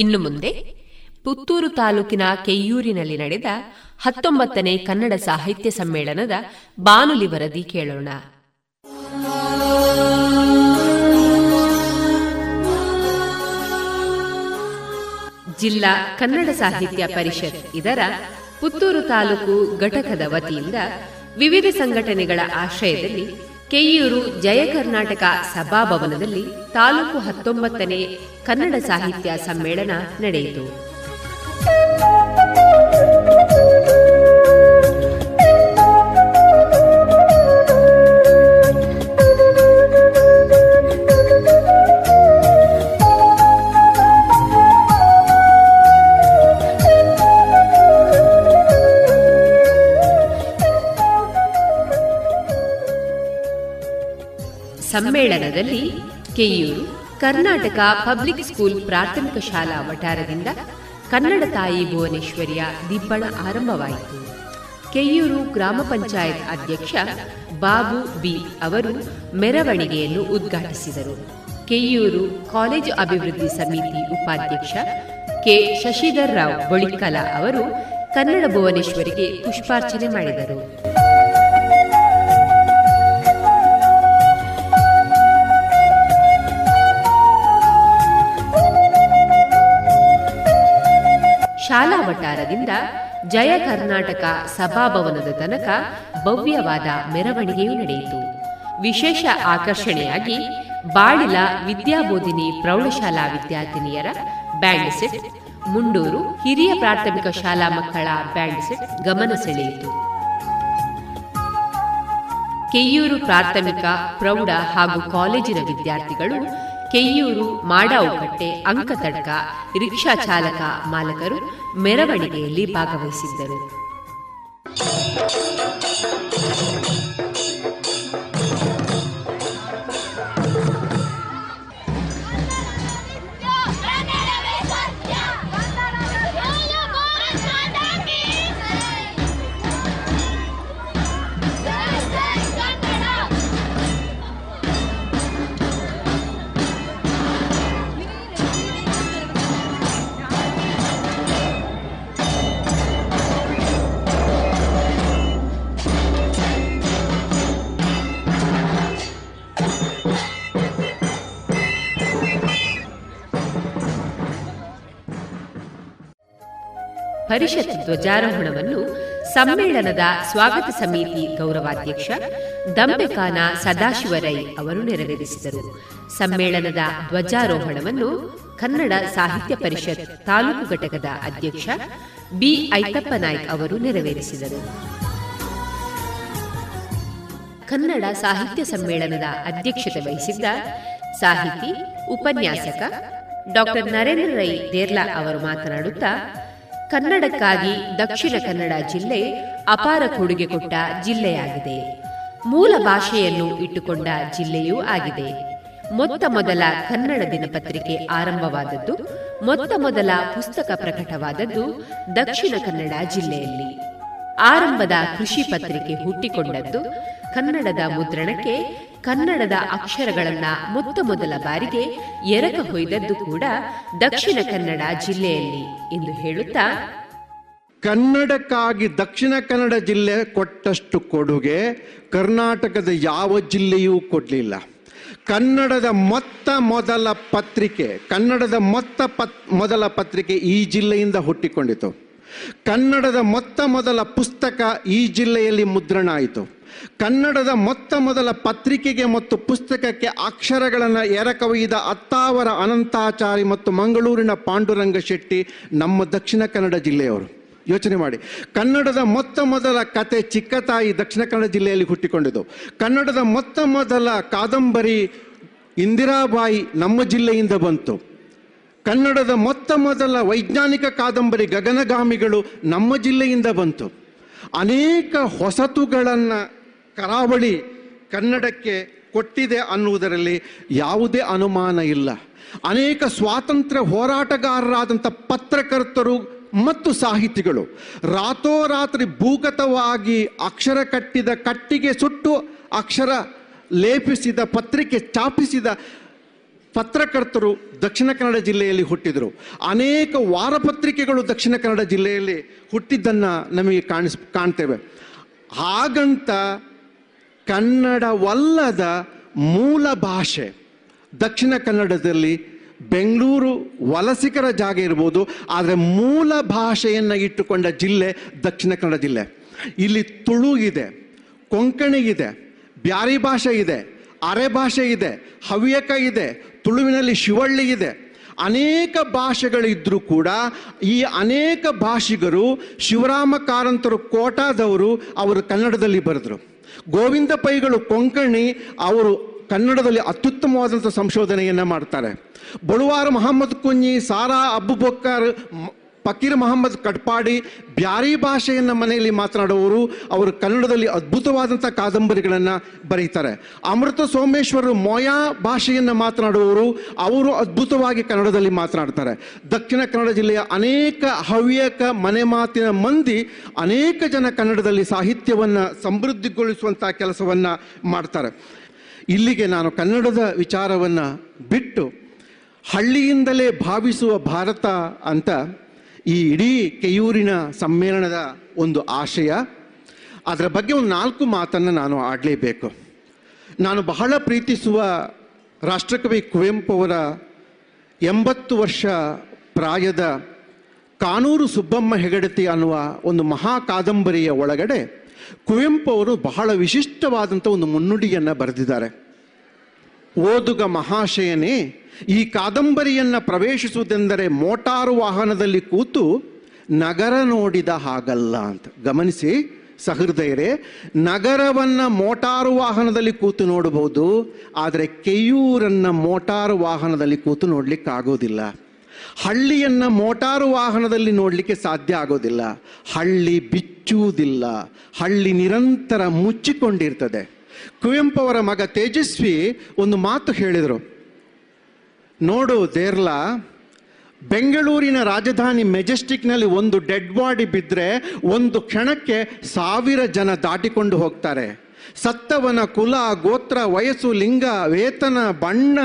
ಇನ್ನು ಮುಂದೆ ಪುತ್ತೂರು ತಾಲೂಕಿನ ಕೆಯ್ಯೂರಿನಲ್ಲಿ ನಡೆದ ಹತ್ತೊಂಬತ್ತನೇ ಕನ್ನಡ ಸಾಹಿತ್ಯ ಸಮ್ಮೇಳನದ ಬಾನುಲಿ ವರದಿ ಕೇಳೋಣ. ಜಿಲ್ಲಾ ಕನ್ನಡ ಸಾಹಿತ್ಯ ಪರಿಷತ್ ಇದರ ಪುತ್ತೂರು ತಾಲೂಕು ಘಟಕದ ವತಿಯಿಂದ ವಿವಿಧ ಸಂಘಟನೆಗಳ ಆಶ್ರಯದಲ್ಲಿ ಕೆಯ್ಯೂರು ಜಯ ಕರ್ನಾಟಕ ಸಭಾಭವನದಲ್ಲಿ ತಾಲೂಕು ಹತ್ತೊಂಬತ್ತನೇ ಕನ್ನಡ ಸಾಹಿತ್ಯ ಸಮ್ಮೇಳನ ನಡೆಯಿತು. ಸಮ್ಮೇಳನದಲ್ಲಿ ಕೆಯೂರು ಕರ್ನಾಟಕ ಪಬ್ಲಿಕ್ ಸ್ಕೂಲ್ ಪ್ರಾಥಮಿಕ ಶಾಲಾ ವಠಾರದಿಂದ ಕನ್ನಡ ತಾಯಿ ಭುವನೇಶ್ವರಿಯ ದಿಬ್ಬಣ ಆರಂಭವಾಯಿತು. ಕೆಯೂರು ಗ್ರಾಮ ಪಂಚಾಯತ್ ಅಧ್ಯಕ್ಷ ಬಾಬು ಬಿ ಅವರು ಮೆರವಣಿಗೆಯನ್ನು ಉದ್ಘಾಟಿಸಿದರು. ಕೆಯೂರು ಕಾಲೇಜು ಅಭಿವೃದ್ಧಿ ಸಮಿತಿ ಉಪಾಧ್ಯಕ್ಷ ಕೆ ಶಶಿಧರ್ ರಾವ್ ಬೊಳಿಕಲಾ ಅವರು ಕನ್ನಡ ಭುವನೇಶ್ವರಿಗೆ ಪುಷ್ಪಾರ್ಚನೆ ಮಾಡಿದರು. ಶಾಲಾ ವಟಾರದಿಂದ ಜಯ ಕರ್ನಾಟಕ ಸಭಾಭವನದ ತನಕ ಭವ್ಯವಾದ ಮೆರವಣಿಗೆಯೂ ನಡೆಯಿತು. ವಿಶೇಷ ಆಕರ್ಷಣೆಯಾಗಿ ಬಾಳಿಲ ವಿದ್ಯಾಬೋಧಿನಿ ಪ್ರೌಢಶಾಲಾ ವಿದ್ಯಾರ್ಥಿನಿಯರ ಬ್ಯಾಂಡ್ ಸೆಟ್, ಮುಂಡೂರು ಹಿರಿಯ ಪ್ರಾಥಮಿಕ ಶಾಲಾ ಮಕ್ಕಳ ಬ್ಯಾಂಡ್ ಸೆಟ್ ಗಮನ ಸೆಳೆಯಿತು. ಕೆಯೂರು ಪ್ರಾಥಮಿಕ, ಪ್ರೌಢ ಹಾಗೂ ಕಾಲೇಜಿನ ವಿದ್ಯಾರ್ಥಿಗಳು ಕೆಯ್ಯೂರು ಮಾಡಾವುಕಟ್ಟೆ ಅಂಕತಡ್ಕ ರಿಕ್ಷಾ ಚಾಲಕ ಮಾಲಕರು ಮೆರವಣಿಗೆಯಲ್ಲಿ ಭಾಗವಹಿಸಿದ್ದರು. ಪರಿಷತ್ ಧ್ವಜಾರೋಹಣವನ್ನು ಸಮ್ಮೇಳನದ ಸ್ವಾಗತ ಸಮಿತಿ ಗೌರವಾಧ್ಯಕ್ಷ ದಂಬೆಕಾನ ಸದಾಶಿವರೈ ಅವರು ನೆರವೇರಿಸಿದರು. ಸಮ್ಮೇಳನದ ಧ್ವಜಾರೋಹಣವನ್ನು ಕನ್ನಡ ಸಾಹಿತ್ಯ ಪರಿಷತ್ ತಾಲೂಕು ಘಟಕದ ಅಧ್ಯಕ್ಷ ಬಿ ಐತಪ್ಪ ನಾಯ್ಕ್ ಅವರು ನೆರವೇರಿಸಿದರು. ಕನ್ನಡ ಸಾಹಿತ್ಯ ಸಮ್ಮೇಳನದ ಅಧ್ಯಕ್ಷತೆ ವಹಿಸಿದ್ದ ಸಾಹಿತಿ, ಉಪನ್ಯಾಸಕ ಡಾಕ್ಟರ್ ನರೇಂದ್ರ ರೈ ದೇರ್ಲಾ ಅವರು ಮಾತನಾಡುತ್ತಾ ಕನ್ನಡಕ್ಕಾಗಿ ದಕ್ಷಿಣ ಕನ್ನಡ ಜಿಲ್ಲೆ ಅಪಾರ ಕೊಡುಗೆ ಕೊಟ್ಟ ಜಿಲ್ಲೆಯಾಗಿದೆ. ಮೂಲ ಭಾಷೆಯನ್ನು ಇಟ್ಟುಕೊಂಡ ಜಿಲ್ಲೆಯೂ ಆಗಿದೆ. ಮೊತ್ತ ಮೊದಲ ಕನ್ನಡ ದಿನಪತ್ರಿಕೆ ಆರಂಭವಾದದ್ದು, ಮೊತ್ತ ಮೊದಲ ಪುಸ್ತಕ ಪ್ರಕಟವಾದದ್ದು ದಕ್ಷಿಣ ಕನ್ನಡ ಜಿಲ್ಲೆಯಲ್ಲಿ. ಆರಂಭದ ಕೃಷಿ ಪತ್ರಿಕೆ ಹುಟ್ಟಿಕೊಂಡದ್ದು ಕನ್ನಡದ ಮುದ್ರಣಕ್ಕೆ ಕನ್ನಡದ ಅಕ್ಷರಗಳನ್ನ ಮೊತ್ತ ಮೊದಲ ಬಾರಿಗೆ ಎರಕ ಹೊಯ್ದದ್ದು ಕೂಡ ದಕ್ಷಿಣ ಕನ್ನಡ ಜಿಲ್ಲೆಯಲ್ಲಿ ಎಂದು ಹೇಳುತ್ತಾ, ಕನ್ನಡಕ್ಕಾಗಿ ದಕ್ಷಿಣ ಕನ್ನಡ ಜಿಲ್ಲೆ ಕೊಟ್ಟಷ್ಟು ಕೊಡುಗೆ ಕರ್ನಾಟಕದ ಯಾವ ಜಿಲ್ಲೆಯೂ ಕೊಡಲಿಲ್ಲ. ಕನ್ನಡದ ಮೊತ್ತ ಮೊದಲ ಪತ್ರಿಕೆ, ಕನ್ನಡದ ಮೊತ್ತ ಪತ್, ಮೊದಲ ಪತ್ರಿಕೆ ಈ ಜಿಲ್ಲೆಯಿಂದ ಹುಟ್ಟಿಕೊಂಡಿತು. ಕನ್ನಡದ ಮೊತ್ತ ಮೊದಲ ಪುಸ್ತಕ ಈ ಜಿಲ್ಲೆಯಲ್ಲಿ ಮುದ್ರಣ ಆಯಿತು ಕನ್ನಡದ ಮೊತ್ತ ಮೊದಲ ಪತ್ರಿಕೆಗೆ ಮತ್ತು ಪುಸ್ತಕಕ್ಕೆ ಅಕ್ಷರಗಳನ್ನು ಎರಕವೊಯ್ದ ಅತ್ತಾವರ ಅನಂತಾಚಾರಿ ಮತ್ತು ಮಂಗಳೂರಿನ ಪಾಂಡುರಂಗ ಶೆಟ್ಟಿ ನಮ್ಮ ದಕ್ಷಿಣ ಕನ್ನಡ ಜಿಲ್ಲೆಯವರು. ಯೋಚನೆ ಮಾಡಿ. ಕನ್ನಡದ ಮೊತ್ತ ಮೊದಲ ಕತೆ ಚಿಕ್ಕತಾಯಿ ದಕ್ಷಿಣ ಕನ್ನಡ ಜಿಲ್ಲೆಯಲ್ಲಿ ಹುಟ್ಟಿಕೊಂಡಿದ್ದು. ಕನ್ನಡದ ಮೊತ್ತ ಮೊದಲ ಕಾದಂಬರಿ ಇಂದಿರಾಬಾಯಿ ನಮ್ಮ ಜಿಲ್ಲೆಯಿಂದ ಬಂತು. ಕನ್ನಡದ ಮೊತ್ತ ಮೊದಲ ವೈಜ್ಞಾನಿಕ ಕಾದಂಬರಿ ಗಗನಗಾಮಿಗಳು ನಮ್ಮ ಜಿಲ್ಲೆಯಿಂದ ಬಂತು. ಅನೇಕ ಹೊಸತುಗಳನ್ನು ಕರಾವಳಿ ಕನ್ನಡಕ್ಕೆ ಕೊಟ್ಟಿದೆ ಅನ್ನುವುದರಲ್ಲಿ ಯಾವುದೇ ಅನುಮಾನ ಇಲ್ಲ. ಅನೇಕ ಸ್ವಾತಂತ್ರ್ಯ ಹೋರಾಟಗಾರರಾದಂಥ ಪತ್ರಕರ್ತರು ಮತ್ತು ಸಾಹಿತಿಗಳು ರಾತೋರಾತ್ರಿ ಭೂಗತವಾಗಿ ಅಕ್ಷರ ಕಟ್ಟಿದ ಕಟ್ಟಿಗೆ ಸುಟ್ಟು ಅಕ್ಷರ ಲೇಪಿಸಿದ, ಪತ್ರಿಕೆ ಚಾಪಿಸಿದ ಪತ್ರಕರ್ತರು ದಕ್ಷಿಣ ಕನ್ನಡ ಜಿಲ್ಲೆಯಲ್ಲಿ ಹುಟ್ಟಿದರು. ಅನೇಕ ವಾರಪತ್ರಿಕೆಗಳು ದಕ್ಷಿಣ ಕನ್ನಡ ಜಿಲ್ಲೆಯಲ್ಲಿ ಹುಟ್ಟಿದ್ದನ್ನು ನಮಗೆ ಕಾಣಿಸ್, ಕಾಣ್ತೇವೆ. ಹಾಗಂತ ಕನ್ನಡವಲ್ಲದ ಮೂಲ ಭಾಷೆ. ದಕ್ಷಿಣ ಕನ್ನಡದಲ್ಲಿ ಬೆಂಗಳೂರು ವಲಸಿಗರ ಜಾಗ ಇರ್ಬೋದು, ಆದರೆ ಮೂಲ ಭಾಷೆಯನ್ನು ಇಟ್ಟುಕೊಂಡ ಜಿಲ್ಲೆ ದಕ್ಷಿಣ ಕನ್ನಡ ಜಿಲ್ಲೆ. ಇಲ್ಲಿ ತುಳು ಇದೆ, ಕೊಂಕಣಿ ಇದೆ, ಬ್ಯಾರಿ ಭಾಷೆ ಇದೆ, ಅರೆ ಭಾಷೆ ಇದೆ, ಹವ್ಯಕ ಇದೆ, ತುಳುವಿನಲ್ಲಿ ಶಿವಳ್ಳಿ ಇದೆ. ಅನೇಕ ಭಾಷೆಗಳಿದ್ದರೂ ಕೂಡ ಈ ಅನೇಕ ಭಾಷಿಗರು ಶಿವರಾಮ ಕಾರಂತರು ಕೋಟಾದವರು ಅವರು ಕನ್ನಡದಲ್ಲಿ ಬರೆದರು. ಗೋವಿಂದ ಪೈಗಳು ಕೊಂಕಣಿ ಅವರು ಕನ್ನಡದಲ್ಲಿ ಅತ್ಯುತ್ತಮವಾದಂಥ ಸಂಶೋಧನೆಯನ್ನು ಮಾಡ್ತಾರೆ. ಬಳುವಾರ ಮೊಹಮ್ಮದ್ ಕುಂಜಿ ಸಾರಾ ಅಬ್ಬುಬೊಕ್ಕರ್ ಮ- ಫಕೀರ್ ಮೊಹಮ್ಮದ್ ಕಟ್ಪಾಡಿ ಬ್ಯಾರಿ ಭಾಷೆಯನ್ನು ಮನೆಯಲ್ಲಿ ಮಾತನಾಡುವವರು ಅವರು ಕನ್ನಡದಲ್ಲಿ ಅದ್ಭುತವಾದಂಥ ಕಾದಂಬರಿಗಳನ್ನು ಬರೀತಾರೆ. ಅಮೃತ ಸೋಮೇಶ್ವರರು ಮೊಯಾ ಭಾಷೆಯನ್ನು ಮಾತನಾಡುವವರು ಅವರು ಅದ್ಭುತವಾಗಿ ಕನ್ನಡದಲ್ಲಿ ಮಾತನಾಡ್ತಾರೆ. ದಕ್ಷಿಣ ಕನ್ನಡ ಜಿಲ್ಲೆಯ ಅನೇಕ ಹವ್ಯಕ ಮನೆ ಮಾತಿನ ಮಂದಿ ಅನೇಕ ಜನ ಕನ್ನಡದಲ್ಲಿ ಸಾಹಿತ್ಯವನ್ನು ಸಮೃದ್ಧಿಗೊಳಿಸುವಂಥ ಕೆಲಸವನ್ನು ಮಾಡ್ತಾರೆ. ಇಲ್ಲಿಗೆ ನಾನು ಕನ್ನಡದ ವಿಚಾರವನ್ನು ಬಿಟ್ಟು ಹಳ್ಳಿಯಿಂದಲೇ ಭಾವಿಸುವ ಭಾರತ ಅಂತ ಈ ಇಡೀ ಕೆಯೂರಿನ ಸಮ್ಮೇಳನದ ಒಂದು ಆಶಯ, ಅದರ ಬಗ್ಗೆ ಒಂದು ನಾಲ್ಕು ಮಾತನ್ನು ನಾನು ಆಡಲೇಬೇಕು. ನಾನು ಬಹಳ ಪ್ರೀತಿಸುವ ರಾಷ್ಟ್ರಕವಿ ಕುವೆಂಪು ಅವರ ಎಂಬತ್ತು ವರ್ಷ ಪ್ರಾಯದ ಕಾನೂರು ಸುಬ್ಬಮ್ಮ ಹೆಗಡತಿ ಅನ್ನುವ ಒಂದು ಮಹಾ ಕಾದಂಬರಿಯ ಒಳಗಡೆ ಕುವೆಂಪು ಅವರು ಬಹಳ ವಿಶಿಷ್ಟವಾದಂಥ ಒಂದು ಮುನ್ನುಡಿಯನ್ನು ಬರೆದಿದ್ದಾರೆ. ಓದುಗ ಮಹಾಶಯನೇ, ಈ ಕಾದಂಬರಿಯನ್ನು ಪ್ರವೇಶಿಸುವುದೆಂದರೆ ಮೋಟಾರು ವಾಹನದಲ್ಲಿ ಕೂತು ನಗರ ನೋಡಿದ ಹಾಗಲ್ಲ ಅಂತ. ಗಮನಿಸಿ, ಸಹೃದಯರೇ, ನಗರವನ್ನು ಮೋಟಾರು ವಾಹನದಲ್ಲಿ ಕೂತು ನೋಡಬಹುದು, ಆದರೆ ಕೆಯೂರನ್ನು ಮೋಟಾರು ವಾಹನದಲ್ಲಿ ಕೂತು ನೋಡಲಿಕ್ಕಾಗೋದಿಲ್ಲ. ಹಳ್ಳಿಯನ್ನು ಮೋಟಾರು ವಾಹನದಲ್ಲಿ ನೋಡಲಿಕ್ಕೆ ಸಾಧ್ಯ ಆಗೋದಿಲ್ಲ. ಹಳ್ಳಿ ಬಿಚ್ಚುವುದಿಲ್ಲ. ಹಳ್ಳಿ ನಿರಂತರ ಮುಚ್ಚಿಕೊಂಡಿರ್ತದೆ. ಕುವೆಂಪು ಅವರ ಮಗ ತೇಜಸ್ವಿ ಒಂದು ಮಾತು ಹೇಳಿದರು. ನೋಡು ದೇರ್ಲಾ, ಬೆಂಗಳೂರಿನ ರಾಜಧಾನಿ ಮೆಜೆಸ್ಟಿಕ್ನಲ್ಲಿ ಒಂದು ಡೆಡ್ ಬಾಡಿ ಬಿದ್ದರೆ ಒಂದು ಕ್ಷಣಕ್ಕೆ ಸಾವಿರ ಜನ ದಾಟಿಕೊಂಡು ಹೋಗ್ತಾರೆ. ಸತ್ತವನ ಕುಲ, ಗೋತ್ರ, ವಯಸ್ಸು, ಲಿಂಗ, ವೇತನ, ಬಣ್ಣ,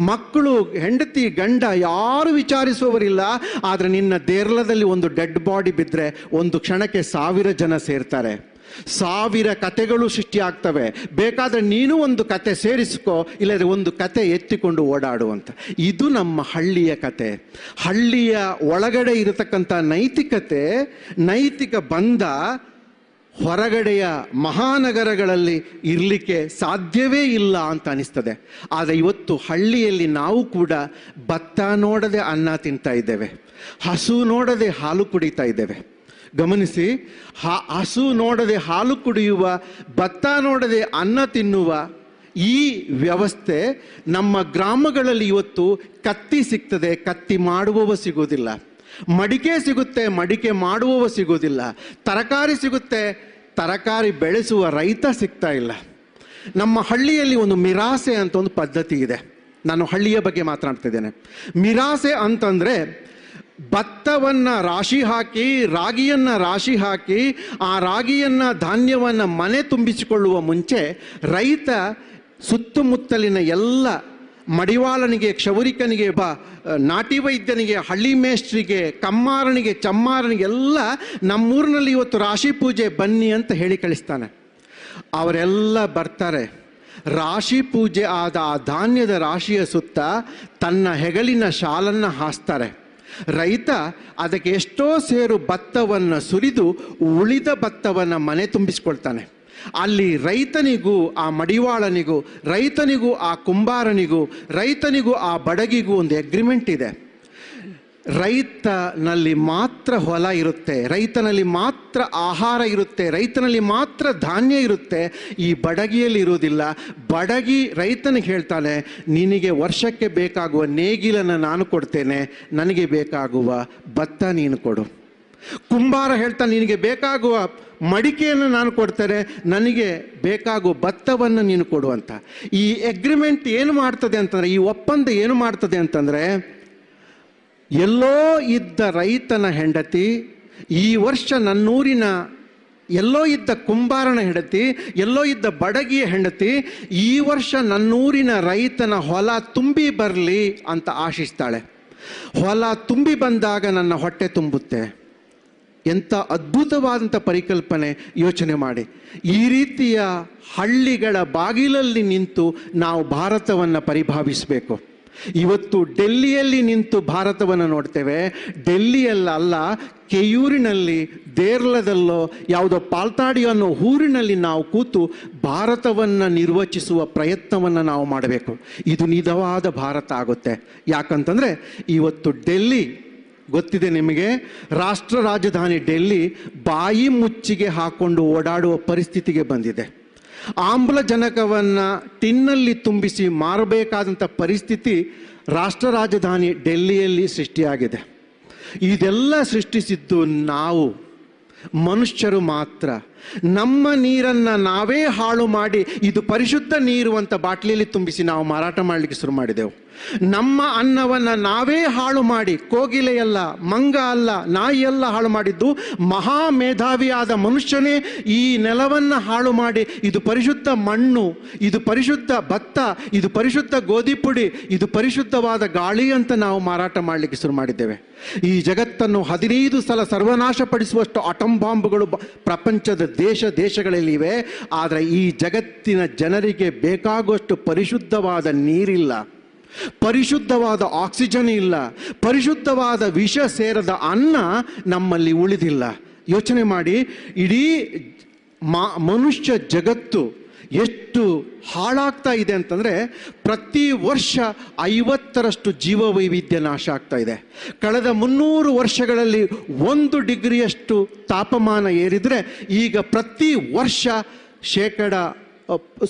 ಮಕ್ಕಳು, ಹೆಂಡತಿ, ಗಂಡ ಯಾರು ವಿಚಾರಿಸುವವರಿಲ್ಲ. ಆದರೆ ನಿನ್ನ ದೇರ್ಲದಲ್ಲಿ ಒಂದು ಡೆಡ್ ಬಾಡಿ ಬಿದ್ದರೆ ಒಂದು ಕ್ಷಣಕ್ಕೆ ಸಾವಿರ ಜನ ಸೇರ್ತಾರೆ. ಸಾವಿರ ಕತೆಗಳು ಸೃಷ್ಟಿಯಾಗ್ತವೆ. ಬೇಕಾದರೆ ನೀನು ಒಂದು ಕತೆ ಸೇರಿಸ್ಕೋ, ಇಲ್ಲದ್ರೆ ಒಂದು ಕತೆ ಎತ್ತಿಕೊಂಡು ಓಡಾಡುವಂಥ ಇದು ನಮ್ಮ ಹಳ್ಳಿಯ ಕತೆ. ಹಳ್ಳಿಯ ಒಳಗಡೆ ಇರತಕ್ಕಂಥ ನೈತಿಕತೆ, ನೈತಿಕ ಬಂಧ ಹೊರಗಡೆಯ ಮಹಾನಗರಗಳಲ್ಲಿ ಇರಲಿಕ್ಕೆ ಸಾಧ್ಯವೇ ಇಲ್ಲ ಅಂತ ಅನಿಸ್ತದೆ. ಆದರೆ ಇವತ್ತು ಹಳ್ಳಿಯಲ್ಲಿ ನಾವು ಕೂಡ ಭತ್ತ ನೋಡದೆ ಅನ್ನ ತಿಂತಾ ಇದ್ದೇವೆ. ಹಸು ನೋಡದೆ ಹಾಲು ಕುಡಿತಾ ಇದ್ದೇವೆ. ಗಮನಿಸಿ ಹಸು ನೋಡದೆ ಹಾಲು ಕುಡಿಯುವ, ಭತ್ತ ನೋಡದೆ ಅನ್ನ ತಿನ್ನುವ ಈ ವ್ಯವಸ್ಥೆ ನಮ್ಮ ಗ್ರಾಮಗಳಲ್ಲಿ ಇವತ್ತು ಕತ್ತಿ ಸಿಗ್ತದೆ, ಕತ್ತಿ ಮಾಡುವವ ಸಿಗೋದಿಲ್ಲ ಮಡಿಕೆ ಸಿಗುತ್ತೆ, ಮಡಿಕೆ ಮಾಡುವವ ಸಿಗೋದಿಲ್ಲ ತರಕಾರಿ ಸಿಗುತ್ತೆ, ತರಕಾರಿ ಬೆಳೆಸುವ ರೈತ ಸಿಗ್ತಾ ಇಲ್ಲ. ನಮ್ಮ ಹಳ್ಳಿಯಲ್ಲಿ ಒಂದು ಮಿರಾಸೆ ಅಂತ ಒಂದು ಪದ್ಧತಿ ಇದೆ. ನಾನು ಹಳ್ಳಿಯ ಬಗ್ಗೆ ಮಾತನಾಡ್ತಿದ್ದೇನೆ. ಮಿರಾಸೆ ಅಂತಂದರೆ ಭತ್ತವನ್ನು ರಾಶಿ ಹಾಕಿ, ರಾಗಿಯನ್ನು ರಾಶಿ ಹಾಕಿ, ಆ ರಾಗಿಯನ್ನು ಧಾನ್ಯವನ್ನು ಮನೆ ತುಂಬಿಸಿಕೊಳ್ಳುವ ಮುಂಚೆ ರೈತ ಸುತ್ತಮುತ್ತಲಿನ ಎಲ್ಲ ಮಡಿವಾಳನಿಗೆ, ಕ್ಷೌರಿಕನಿಗೆ, ಬ, ನಾಟಿ ವೈದ್ಯನಿಗೆ, ಹಳ್ಳಿ ಮೇಷ್ಟ್ರಿಗೆ ಕಮ್ಮಾರನಿಗೆ, ಚಮ್ಮಾರನಿಗೆ ಎಲ್ಲ ನಮ್ಮೂರಿನಲ್ಲಿ ಇವತ್ತು ರಾಶಿ ಪೂಜೆ ಬನ್ನಿ ಅಂತ ಹೇಳಿ ಕಳಿಸ್ತಾನೆ. ಅವರೆಲ್ಲ ಬರ್ತಾರೆ. ರಾಶಿ ಪೂಜೆ ಆದ ಆ ಧಾನ್ಯದ ರಾಶಿಯ ಸುತ್ತ ತನ್ನ ಹೆಗಲಿನ ಶಾಲನ್ನು ಹಾಸ್ತಾರೆ. ರೈತ ಅದಕ್ಕೆ ಎಷ್ಟೋ ಸೇರು ಭತ್ತವನ್ನು ಸುರಿದು ಉಳಿದ ಭತ್ತವನ್ನು ಮನೆ ತುಂಬಿಸ್ಕೊಳ್ತಾನೆ. ಅಲ್ಲಿ ರೈತನಿಗೂ, ಆ ಮಡಿವಾಳನಿಗೂ, ರೈತನಿಗೂ, ಆ ಕುಂಬಾರನಿಗೂ, ರೈತನಿಗೂ, ಆ ಬಡಗಿಗೂ ಒಂದು ಅಗ್ರಿಮೆಂಟ್ ಇದೆ. ರೈತನಲ್ಲಿ ಮಾತ್ರ ಹೊಲ ಇರುತ್ತೆ, ರೈತನಲ್ಲಿ ಮಾತ್ರ ಆಹಾರ ಇರುತ್ತೆ, ರೈತನಲ್ಲಿ ಮಾತ್ರ ಧಾನ್ಯ ಇರುತ್ತೆ, ಈ ಬಡಗಿಯಲ್ಲಿ ಇರುವುದಿಲ್ಲ. ಬಡಗಿ ರೈತನಿಗೆ ಹೇಳ್ತಾನೆ, ನಿನಗೆ ವರ್ಷಕ್ಕೆ ಬೇಕಾಗುವ ನೇಗಿಲನ್ನು ನಾನು ಕೊಡ್ತೇನೆ, ನನಗೆ ಬೇಕಾಗುವ ಭತ್ತ ನೀನು ಕೊಡು. ಕುಂಬಾರ ಹೇಳ್ತಾನೆ ನಿನಗೆ ಬೇಕಾಗುವ ಮಡಿಕೆಯನ್ನು ನಾನು ಕೊಡ್ತೇನೆ, ನನಗೆ ಬೇಕಾಗುವ ಭತ್ತವನ್ನು ನೀನು ಕೊಡು ಅಂತ. ಈ ಅಗ್ರಿಮೆಂಟ್ ಏನು ಮಾಡ್ತದೆ ಅಂತಂದರೆ, ಈ ಒಪ್ಪಂದ ಏನು ಮಾಡ್ತದೆ ಅಂತಂದರೆ ಎಲ್ಲೋ ಇದ್ದ ರೈತನ ಹೆಂಡತಿ, ಈ ವರ್ಷ ನನ್ನೂರಿನ ಎಲ್ಲೋ ಇದ್ದ ಕುಂಬಾರನ ಹೆಂಡತಿ, ಎಲ್ಲೋ ಇದ್ದ ಬಡಗಿಯ ಹೆಂಡತಿ, ಈ ವರ್ಷ ನನ್ನೂರಿನ ರೈತನ ಹೊಲ ತುಂಬಿ ಬರಲಿ ಅಂತ ಆಶಿಸ್ತಾಳೆ. ಹೊಲ ತುಂಬಿ ಬಂದಾಗ ನನ್ನ ಹೊಟ್ಟೆ ತುಂಬುತ್ತೆ. ಎಂಥ ಅದ್ಭುತವಾದಂಥ ಪರಿಕಲ್ಪನೆ ಯೋಚನೆ ಮಾಡಿ. ಈ ರೀತಿಯ ಹಳ್ಳಿಗಳ ಬಾಗಿಲಲ್ಲಿ ನಿಂತು ನಾವು ಭಾರತವನ್ನು ಪರಿಭಾವಿಸಬೇಕು. ಇವತ್ತು ಡೆಲ್ಲಿಯಲ್ಲಿ ನಿಂತು ಭಾರತವನ್ನು ನೋಡ್ತೇವೆ. ಡೆಲ್ಲಿಯಲ್ಲ ಅಲ್ಲ, ಕೆಯೂರಿನಲ್ಲಿ, ದೇರ್ಲದಲ್ಲೋ, ಯಾವುದೋ ಪಾಲ್ತಾಡಿ ಅನ್ನೋ ಊರಿನಲ್ಲಿ ನಾವು ಕೂತು ಭಾರತವನ್ನು ನಿರ್ವಚಿಸುವ ಪ್ರಯತ್ನವನ್ನು ನಾವು ಮಾಡಬೇಕು. ಇದು ನಿಜವಾದ ಭಾರತ ಆಗುತ್ತೆ. ಯಾಕಂತಂದರೆ, ಇವತ್ತು ಡೆಲ್ಲಿ, ಗೊತ್ತಿದೆ ನಿಮಗೆ? ರಾಷ್ಟ್ರ ರಾಜಧಾನಿ ಡೆಲ್ಲಿ ಬಾಯಿ ಮುಚ್ಚಿಗೆ ಹಾಕೊಂಡು ಓಡಾಡುವ ಪರಿಸ್ಥಿತಿಗೆ ಬಂದಿದೆ. ಆಮ್ಲಜನಕವನ್ನು ಟಿನ್ನಲ್ಲಿ ತುಂಬಿಸಿ ಮಾರಬೇಕಾದಂಥ ಪರಿಸ್ಥಿತಿ ರಾಷ್ಟ್ರ ರಾಜಧಾನಿ ಡೆಲ್ಲಿಯಲ್ಲಿ ಸೃಷ್ಟಿಯಾಗಿದೆ. ಇದೆಲ್ಲ ಸೃಷ್ಟಿಸಿದ್ದು ನಾವು ಮನುಷ್ಯರು ಮಾತ್ರ. ನಮ್ಮ ನೀರನ್ನು ನಾವೇ ಹಾಳು ಮಾಡಿ ಇದು ಪರಿಶುದ್ಧ ನೀರು ಅಂತ ಬಾಟ್ಲಿಯಲ್ಲಿ ತುಂಬಿಸಿ ನಾವು ಮಾರಾಟ ಮಾಡಲಿಕ್ಕೆ ಶುರು ಮಾಡಿದೆವು. ನಮ್ಮ ಅನ್ನವನ್ನು ನಾವೇ ಹಾಳು ಮಾಡಿ ಕೋಗಿಲೆಯಲ್ಲ ಮಂಗ ಅಲ್ಲ ನಾಯಿಯೆಲ್ಲ ಹಾಳು ಮಾಡಿದ್ದು ಮಹಾ ಮೇಧಾವಿಯಾದ ಮನುಷ್ಯನೇ ಈ ನೆಲವನ್ನು ಹಾಳು ಮಾಡಿ ಇದು ಪರಿಶುದ್ಧ ಮಣ್ಣು, ಇದು ಪರಿಶುದ್ಧ ಭತ್ತ, ಇದು ಪರಿಶುದ್ಧ ಗೋಧಿ ಪುಡಿ, ಇದು ಪರಿಶುದ್ಧವಾದ ಗಾಳಿ ಅಂತ ನಾವು ಮಾರಾಟ ಮಾಡಲಿಕ್ಕೆ ಶುರು ಮಾಡಿದ್ದೇವೆ. ಈ ಜಗತ್ತನ್ನು ಹದಿನೈದು ಸಲ ಸರ್ವನಾಶಪಡಿಸುವಷ್ಟು ಅಟಂ ಬಾಂಬ್ಗಳು ಪ್ರಪಂಚದ ದೇಶ ದೇಶಗಳಲ್ಲಿವೆ, ಆದರೆ ಈ ಜಗತ್ತಿನ ಜನರಿಗೆ ಬೇಕಾಗುವಷ್ಟು ಪರಿಶುದ್ಧವಾದ ನೀರಿಲ್ಲ. ಪರಿಶುದ್ಧವಾದ ಆಕ್ಸಿಜನ್ ಇಲ್ಲ. ಪರಿಶುದ್ಧವಾದ ವಿಷ ಸೇರದ ಅನ್ನ ನಮ್ಮಲ್ಲಿ ಉಳಿದಿಲ್ಲ. ಯೋಚನೆ ಮಾಡಿ, ಇಡೀ ಮನುಷ್ಯ ಜಗತ್ತು ಎಷ್ಟು ಹಾಳಾಗ್ತಾ ಇದೆ ಅಂತಂದರೆ ಪ್ರತಿ ವರ್ಷ ಐವತ್ತರಷ್ಟು ಜೀವ ವೈವಿಧ್ಯ ನಾಶ ಆಗ್ತಾ ಇದೆ. ಕಳೆದ ಮುನ್ನೂರು ವರ್ಷಗಳಲ್ಲಿ ಒಂದು ಡಿಗ್ರಿಯಷ್ಟು ತಾಪಮಾನ ಏರಿದರೆ ಈಗ ಪ್ರತಿ ವರ್ಷ ಶೇಕಡ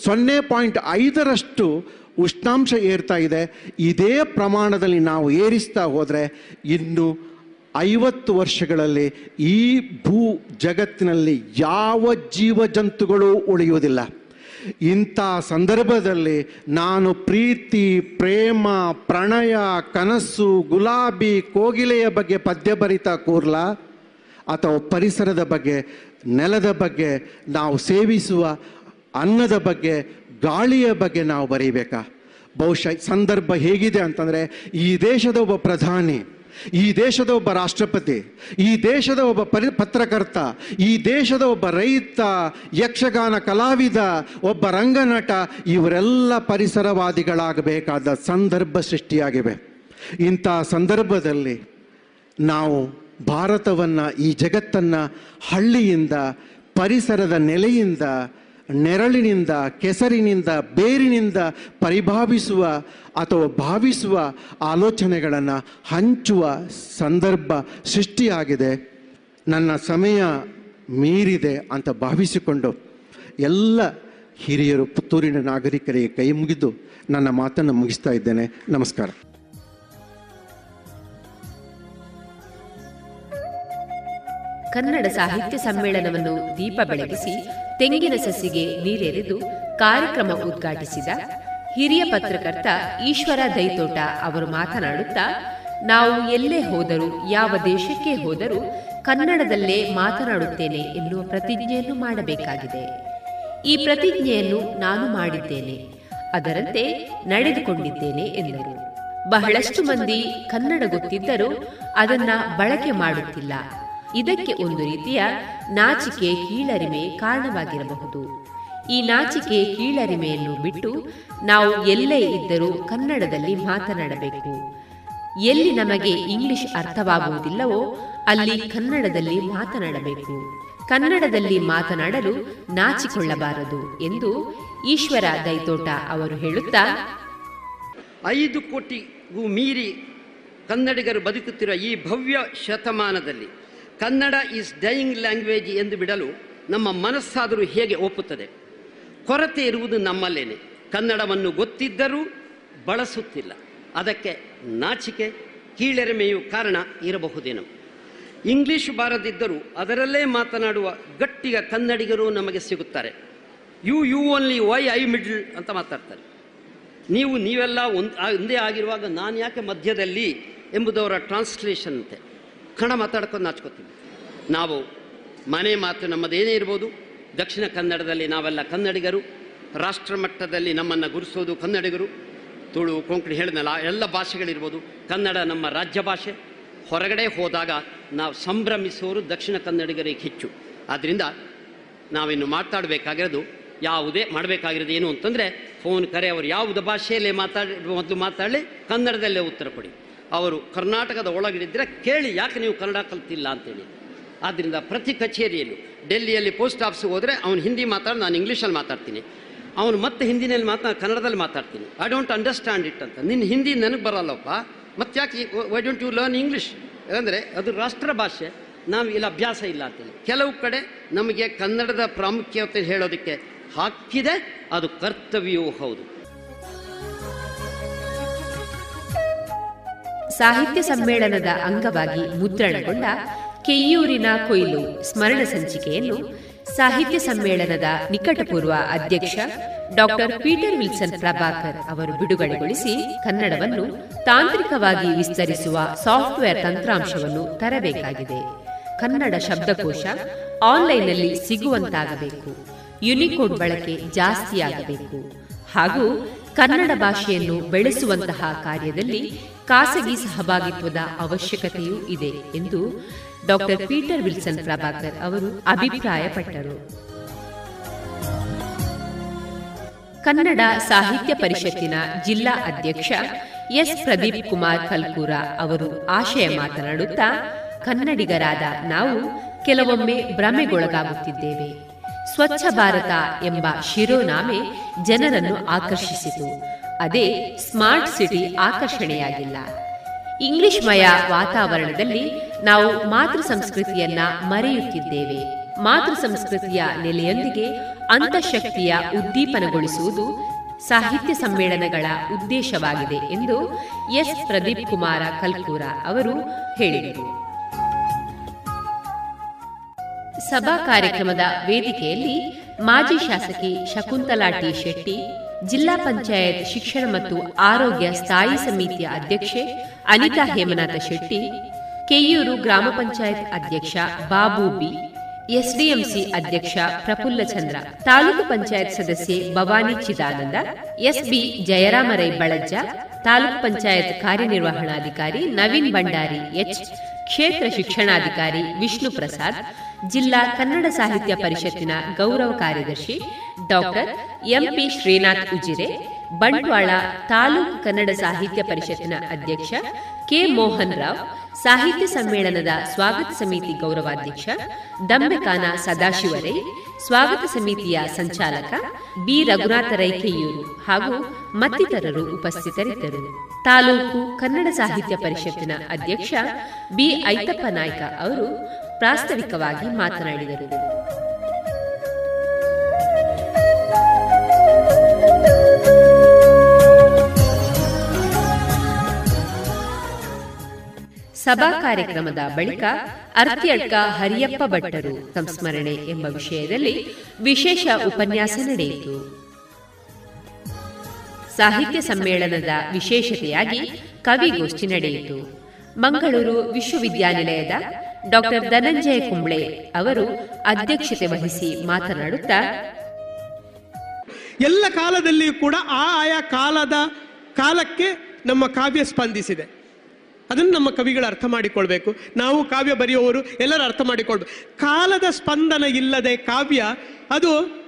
ಸೊನ್ನೆ ಪಾಯಿಂಟ್ ಐದರಷ್ಟು ಉಷ್ಣಾಂಶ ಏರ್ತಾ ಇದೆ. ಇದೇ ಪ್ರಮಾಣದಲ್ಲಿ ನಾವು ಏರಿಸ್ತಾ ಹೋದರೆ ಇನ್ನು ಐವತ್ತು ವರ್ಷಗಳಲ್ಲಿ ಈ ಭೂ ಜಗತ್ತಿನಲ್ಲಿ ಯಾವ ಜೀವ ಜಂತುಗಳು ಉಳಿಯುವುದಿಲ್ಲ. ಇಂಥ ಸಂದರ್ಭದಲ್ಲಿ ನಾನು ಪ್ರೀತಿ, ಪ್ರೇಮ, ಪ್ರಣಯ, ಕನಸು, ಗುಲಾಬಿ, ಕೋಗಿಲೆಯ ಬಗ್ಗೆ ಪದ್ಯ ಬರಿತಾ ಕೂರ್ಲಾ? ಅಥವಾ ಪರಿಸರದ ಬಗ್ಗೆ, ನೆಲದ ಬಗ್ಗೆ ನಾವು ಸೇವಿಸುವ ಅನ್ನದ ಬಗ್ಗೆ, ಗಾಳಿಯ ಬಗ್ಗೆ ನಾವು ಬರೀಬೇಕಾ? ಬಹುಶಃ ಸಂದರ್ಭ ಹೇಗಿದೆ ಅಂತಂದರೆ ಈ ದೇಶದ ಒಬ್ಬ ಪ್ರಧಾನಿ ಈ ದೇಶದ ಒಬ್ಬ ರಾಷ್ಟ್ರಪತಿ, ಈ ದೇಶದ ಒಬ್ಬ ಪರಿ, ಪತ್ರಕರ್ತ, ಈ ದೇಶದ ಒಬ್ಬ ರೈತ, ಯಕ್ಷಗಾನ ಕಲಾವಿದ, ಒಬ್ಬ ರಂಗನಟ, ಇವರೆಲ್ಲ ಪರಿಸರವಾದಿಗಳಾಗಬೇಕಾದ ಸಂದರ್ಭ ಸೃಷ್ಟಿಯಾಗಿವೆ. ಇಂಥ ಸಂದರ್ಭದಲ್ಲಿ ನಾವು ಭಾರತವನ್ನು, ಈ ಜಗತ್ತನ್ನು ಹಳ್ಳಿಯಿಂದ, ಪರಿಸರದ ನೆಲೆಯಿಂದ ನೆರಳಿನಿಂದ, ಕೆಸರಿನಿಂದ, ಬೇರಿನಿಂದ ಪರಿಭಾವಿಸುವ ಅಥವಾ ಭಾವಿಸುವ ಆಲೋಚನೆಗಳನ್ನು ಹಂಚುವ ಸಂದರ್ಭ ಸೃಷ್ಟಿಯಾಗಿದೆ. ನನ್ನ ಸಮಯ ಮೀರಿದೆ ಅಂತ ಭಾವಿಸಿಕೊಂಡು ಎಲ್ಲ ಹಿರಿಯರು, ಪುತ್ತೂರಿನ ನಾಗರಿಕರಿಗೆ ಕೈ ಮುಗಿದು ನನ್ನ ಮಾತನ್ನು ಮುಗಿಸ್ತಾ ಇದ್ದೇನೆ. ನಮಸ್ಕಾರ. ಕನ್ನಡ ಸಾಹಿತ್ಯ ಸಮ್ಮೇಳನವನ್ನು ದೀಪ ಬೆಳಗಿಸಿ ತೆಂಗಿನ ಸಸಿಗೆ ನೀರೆರೆದು ಕಾರ್ಯಕ್ರಮ ಉದ್ಘಾಟಿಸಿದ ಹಿರಿಯ ಪತ್ರಕರ್ತ ಈಶ್ವರ ದೈತೋಟ ಅವರು ಮಾತನಾಡುತ್ತಾ, ನಾವು ಎಲ್ಲೇ ಹೋದರೂ, ಯಾವ ದೇಶಕ್ಕೆ ಹೋದರೂ ಕನ್ನಡದಲ್ಲೇ ಮಾತನಾಡುತ್ತೇನೆ ಎನ್ನುವ ಪ್ರತಿಜ್ಞೆಯನ್ನು ಮಾಡಬೇಕಾಗಿದೆ. ಈ ಪ್ರತಿಜ್ಞೆಯನ್ನು ನಾನು ಮಾಡಿದ್ದೇನೆ, ಅದರಂತೆ ನಡೆದುಕೊಂಡಿದ್ದೇನೆ ಎಂದರು. ಬಹಳಷ್ಟು ಮಂದಿ ಕನ್ನಡ ಗೊತ್ತಿದ್ದರೂ ಅದನ್ನ ಬಳಕೆ ಮಾಡುತ್ತಿಲ್ಲ. ಇದಕ್ಕೆ ಒಂದು ರೀತಿಯ ನಾಚಿಕೆ ಕೀಳರಿಮೆ ಕಾರಣವಾಗಿರಬಹುದು. ಈ ನಾಚಿಕೆ ಕೀಳರಿಮೆಯನ್ನು ಬಿಟ್ಟು ನಾವು ಎಲ್ಲೇ ಇದ್ದರೂ ಕನ್ನಡದಲ್ಲಿ ಮಾತನಾಡಬೇಕು. ಎಲ್ಲಿ ನಮಗೆ ಇಂಗ್ಲಿಷ್ ಅರ್ಥವಾಗುವುದಿಲ್ಲವೋ ಅಲ್ಲಿ ಕನ್ನಡದಲ್ಲಿ ಮಾತನಾಡಬೇಕು. ಕನ್ನಡದಲ್ಲಿ ಮಾತನಾಡಲು ನಾಚಿಕೊಳ್ಳಬಾರದು ಎಂದು ಈಶ್ವರ ದೈತೋಟ ಅವರು ಹೇಳುತ್ತಾ, ಐದು ಕೋಟಿಗೂ ಮೀರಿ ಕನ್ನಡಿಗರು ಬದುಕುತ್ತಿರುವ ಈ ಭವ್ಯ ಶತಮಾನದಲ್ಲಿ ಕನ್ನಡ ಈಸ್ ಡೈಯಿಂಗ್ ಲ್ಯಾಂಗ್ವೇಜ್ ಎಂದು ಬಿಡಲು ನಮ್ಮ ಮನಸ್ಸಾದರೂ ಹೇಗೆ ಒಪ್ಪುತ್ತದೆ? ಕೊರತೆ ಇರುವುದು ನಮ್ಮಲ್ಲೇನೆ. ಕನ್ನಡವನ್ನು ಗೊತ್ತಿದ್ದರೂ ಬಳಸುತ್ತಿಲ್ಲ. ಅದಕ್ಕೆ ನಾಚಿಕೆ, ಕೀಳೆರೆಮೆಯು ಕಾರಣ ಇರಬಹುದೇನೋ. ಇಂಗ್ಲಿಷ್ ಬಾರದಿದ್ದರೂ ಅದರಲ್ಲೇ ಮಾತನಾಡುವ ಗಟ್ಟಿಗ ಕನ್ನಡಿಗರು ನಮಗೆ ಸಿಗುತ್ತಾರೆ. You you only why I middle ಅಂತ ಮಾತಾಡ್ತಾರೆ. ನೀವು ನೀವೆಲ್ಲ ಒಂದು ಒಂದೇ ಆಗಿರುವಾಗ ನಾನು ಯಾಕೆ ಮಧ್ಯದಲ್ಲಿ ಎಂಬುದವರ ಟ್ರಾನ್ಸ್ಲೇಷನ್ ಅಂತೆ. ಕನ್ನಡ ಮಾತಾಡ್ಕೊಂಡು ನಾಚ್ಕೋತೀವಿ. ನಾವು ಮನೆ ಮಾತು ನಮ್ಮದೇನೇ ಇರ್ಬೋದು, ದಕ್ಷಿಣ ಕನ್ನಡದಲ್ಲಿ ನಾವೆಲ್ಲ ಕನ್ನಡಿಗರು, ರಾಷ್ಟ್ರ ಮಟ್ಟದಲ್ಲಿ ನಮ್ಮನ್ನು ಗುರುಸೋದು ಕನ್ನಡಿಗರು, ತುಳು, ಕೊಂಕಣಿ ಹೇಳಿದ್ನಲ್ಲ ಎಲ್ಲ ಭಾಷೆಗಳಿರ್ಬೋದು, ಕನ್ನಡ ನಮ್ಮ ರಾಜ್ಯ ಭಾಷೆ. ಹೊರಗಡೆ ಹೋದಾಗ ನಾವು ಸಂಭ್ರಮಿಸೋರು ದಕ್ಷಿಣ ಕನ್ನಡಿಗರಿಗೆ ಹೆಚ್ಚು. ಆದ್ದರಿಂದ ನಾವಿನ್ನು ಮಾತಾಡಬೇಕಾಗಿರೋದು ಯಾವುದೇ ಮಾಡಬೇಕಾಗಿರೋದು ಏನು ಅಂತಂದರೆ, ಫೋನ್ ಕರೆ, ಅವರು ಯಾವುದೇ ಭಾಷೆಯಲ್ಲೇ ಮಾತಾಡಿ, ಮೊದಲು ಮಾತಾಡಲಿ, ಕನ್ನಡದಲ್ಲೇ ಉತ್ತರ ಕೊಡಿ. ಅವರು ಕರ್ನಾಟಕದ ಒಳಗಿಡಿದ್ರೆ ಕೇಳಿ ಯಾಕೆ ನೀವು ಕನ್ನಡ ಕಲ್ತಿಲ್ಲ ಅಂತೇಳಿ. ಆದ್ದರಿಂದ ಪ್ರತಿ ಕಚೇರಿಯಲ್ಲಿ ಡೆಲ್ಲಿಯಲ್ಲಿ ಪೋಸ್ಟ್ ಆಫೀಸ್ಗೆ ಹೋದರೆ ಅವನು ಹಿಂದಿ ಮಾತಾಡಿ ನಾನು ಇಂಗ್ಲೀಷಲ್ಲಿ ಮಾತಾಡ್ತೀನಿ. ಅವನು ಮತ್ತೆ ಹಿಂದಿನಲ್ಲಿ ಮಾತಾ ಕನ್ನಡದಲ್ಲಿ ಮಾತಾಡ್ತೀನಿ. ಐ ಡೋಂಟ್ ಅಂಡರ್ಸ್ಟ್ಯಾಂಡ್ ಇಟ್ ಅಂತ. ನಿನ್ನ ಹಿಂದಿ ನನಗೆ ಬರಲ್ಲಪ್ಪ. ಮತ್ತೆ ಯಾಕೆ why don't you learn English ಅಂದರೆ ಅದು ರಾಷ್ಟ್ರ ಭಾಷೆ. ನಾವು ಇಲ್ಲಿ ಅಭ್ಯಾಸ ಇಲ್ಲ ಅಂತೇಳಿ. ಕೆಲವು ಕಡೆ ನಮಗೆ ಕನ್ನಡದ ಪ್ರಾಮುಖ್ಯತೆ ಹೇಳೋದಕ್ಕೆ ಹಾಕಿದೆ, ಅದು ಕರ್ತವ್ಯವೂ ಹೌದು. ಸಾಹಿತ್ಯ ಸಮ್ಮೇಳನದ ಅಂಗವಾಗಿ ಮುದ್ರಣಗೊಂಡ ಕೆಯ್ಯೂರಿನ ಕೊಯ್ಲು ಸ್ಮರಣ ಸಂಚಿಕೆಯನ್ನು ಸಾಹಿತ್ಯ ಸಮ್ಮೇಳನದ ನಿಕಟಪೂರ್ವ ಅಧ್ಯಕ್ಷ ಡಾಕ್ಟರ್ ಪೀಟರ್ ವಿಲ್ಸನ್ ಪ್ರಭಾಕರ್ ಅವರು ಬಿಡುಗಡೆಗೊಳಿಸಿ ಕನ್ನಡವನ್ನು ತಾಂತ್ರಿಕವಾಗಿ ವಿಸ್ತರಿಸುವ ಸಾಫ್ಟ್ವೇರ್ ತಂತ್ರಾಂಶವನ್ನು ತರಬೇಕಾಗಿದೆ. ಕನ್ನಡ ಶಬ್ದಕೋಶ ಆನ್ಲೈನ್ನಲ್ಲಿ ಸಿಗುವಂತಾಗಬೇಕು. ಯುನಿಕೋಡ್ ಬಳಕೆ ಜಾಸ್ತಿಯಾಗಬೇಕು. ಹಾಗೂ ಕನ್ನಡ ಭಾಷೆಯನ್ನು ಬೆಳೆಸುವಂತಹ ಕಾರ್ಯದಲ್ಲಿ ಖಾಸಗಿ ಸಹಭಾಗಿತ್ವದ ಅವಶ್ಯಕತೆಯೂ ಇದೆ ಎಂದು ಡಾಕ್ಟರ್ ಪೀಟರ್ ವಿಲ್ಸನ್ ಪ್ರಭಾಕರ್ ಅವರು ಅಭಿಪ್ರಾಯಪಟ್ಟರು. ಕನ್ನಡ ಸಾಹಿತ್ಯ ಪರಿಷತ್ತಿನ ಜಿಲ್ಲಾ ಅಧ್ಯಕ್ಷ ಎಸ್. ಪ್ರದೀಪ್ ಕುಮಾರ್ ಕಲ್ಕೂರ ಅವರು ಆಶಯ ಮಾತನಾಡುತ್ತಾ, ಕನ್ನಡಿಗರಾದ ನಾವು ಕೆಲವೊಮ್ಮೆ ಭ್ರಮೆಗೊಳಗಾಗುತ್ತಿದ್ದೇವೆ. ಸ್ವಚ್ಛ ಭಾರತ ಎಂಬ ಶಿರೋನಾಮೆ ಜನರನ್ನು ಆಕರ್ಷಿಸಿತು. ಅದೇ ಸ್ಮಾರ್ಟ್ ಸಿಟಿ ಆಕರ್ಷಣೆಯಾಗಿಲ್ಲ. ಇಂಗ್ಲಿಷ್ಮಯ ವಾತಾವರಣದಲ್ಲಿ ನಾವು ಮಾತೃ ಸಂಸ್ಕೃತಿಯನ್ನ ಮರೆಯುತ್ತಿದ್ದೇವೆ. ಮಾತೃ ಸಂಸ್ಕೃತಿಯ ನೆಲೆಯೊಂದಿಗೆ ಅಂತಃಶಕ್ತಿಯ ಉದ್ದೀಪನಗೊಳಿಸುವುದು ಸಾಹಿತ್ಯ ಸಮ್ಮೇಳನಗಳ ಉದ್ದೇಶವಾಗಿದೆ ಎಂದು ಎಸ್. ಪ್ರದೀಪ್ ಕುಮಾರ ಕಲ್ಕೂರ ಅವರು ಹೇಳಿದರು. ಸಭಾ ಕಾರ್ಯಕ್ರಮದ ವೇದಿಕೆಯಲ್ಲಿ ಮಾಜಿ ಶಾಸಕಿ ಶಕುಂತಲಾ ಟಿ ಶೆಟ್ಟಿ, ಜಿಲ್ಲಾ ಪಂಚಾಯತ್ ಶಿಕ್ಷಣ ಮತ್ತು ಆರೋಗ್ಯ ಸ್ಥಾಯಿ ಸಮಿತಿಯ ಅಧ್ಯಕ್ಷೆ ಅನಿತಾ ಹೇಮನಾಥ ಶೆಟ್ಟಿ, ಕೆಯೂರು ಗ್ರಾಮ ಪಂಚಾಯತ್ ಅಧ್ಯಕ್ಷ ಬಾಬು ಬಿ, ಎಸ್ಡಿಎಂಸಿ ಅಧ್ಯಕ್ಷ ಪ್ರಫುಲ್ಲ ಚಂದ್ರ, ತಾಲೂಕು ಪಂಚಾಯತ್ ಸದಸ್ಯೆ ಭವಾನಿ ಚಿದಾನಂದ, ಎಸ್ಬಿ ಜಯರಾಮರೈ ಬಳಜ್ಜ, ತಾಲೂಕು ಪಂಚಾಯತ್ ಕಾರ್ಯನಿರ್ವಹಣಾಧಿಕಾರಿ ನವೀನ್ ಭಂಡಾರಿ ಎಚ್ ಕ್ಷೇತ್ರ ಶಿಕ್ಷಣಾಧಿಕಾರಿ ವಿಷ್ಣು ಪ್ರಸಾದ್ ಜಿಲ್ಲಾ ಕನ್ನಡ ಸಾಹಿತ್ಯ ಪರಿಷತ್ತಿನ ಗೌರವ ಕಾರ್ಯದರ್ಶಿ doctor M P Srinath Ujire Bantwal taluk Kannada ಸಾಹಿತ್ಯ ಪರಿಷತ್ತಿನ ಅಧ್ಯಕ್ಷ ಕೆ ಮೋಹನ್ ರಾವ್, ಸಾಹಿತ್ಯ ಸಮ್ಮೇಳನದ ಸ್ವಾಗತ ಸಮಿತಿ ಗೌರವಾಧ್ಯಕ್ಷ ದಂಬೆಕಾನ ಸದಾಶಿವರೈ, ಸ್ವಾಗತ ಸಮಿತಿಯ ಸಂಚಾಲಕ ಬಿ ರಘುನಾಥ ರೈಕೆಯೂರು ಹಾಗೂ ಮತ್ತಿತರರು ಉಪಸ್ಥಿತರಿದ್ದರು. ತಾಲೂಕು ಕನ್ನಡ ಸಾಹಿತ್ಯ ಪರಿಷತ್ತಿನ ಅಧ್ಯಕ್ಷ ಬಿ ಐತಪ್ಪ ನಾಯ್ಕ ಅವರು ಪ್ರಾಸ್ತಾವಿಕವಾಗಿ ಮಾತನಾಡಿದರು. ಸಭಾ ಕಾರ್ಯಕ್ರಮದ ಬಳಿಕ ಅರ್ತ್ಯಡ್ಕ ಹರಿಯಪ್ಪ ಭಟ್ಟರು ಸಂಸ್ಮರಣೆ ಎಂಬ ವಿಷಯದಲ್ಲಿ ವಿಶೇಷ ಉಪನ್ಯಾಸ ನಡೆಯಿತು. ಸಾಹಿತ್ಯ ಸಮ್ಮೇಳನದ ವಿಶೇಷತೆಯಾಗಿ ಕವಿಗೋಷ್ಠಿ ನಡೆಯಿತು. ಮಂಗಳೂರು ವಿಶ್ವವಿದ್ಯಾನಿಲಯದ ಡಾಕ್ಟರ್ ಧನಂಜಯ ಕುಂಬ್ಳೆ ಅವರು ಅಧ್ಯಕ್ಷತೆ ವಹಿಸಿ ಮಾತನಾಡುತ್ತಾ, ಎಲ್ಲ ಕಾಲದಲ್ಲಿಯೂ ಕೂಡ ಆ ಆಯಾ ಕಾಲದ ಕಾಲಕ್ಕೆ ನಮ್ಮ ಕಾವ್ಯ ಸ್ಪಂದಿಸಿದೆ. ಅದನ್ನು ನಮ್ಮ ಕವಿಗಳು ಅರ್ಥ ಮಾಡಿಕೊಳ್ಬೇಕು. ನಾವು ಕಾವ್ಯ ಬರೆಯುವವರು ಎಲ್ಲರೂ ಅರ್ಥ ಮಾಡಿಕೊಳ್ಬೇಕು. ಕಾಲದ ಸ್ಪಂದನ ಇಲ್ಲದೆ ಕಾವ್ಯ ಅದು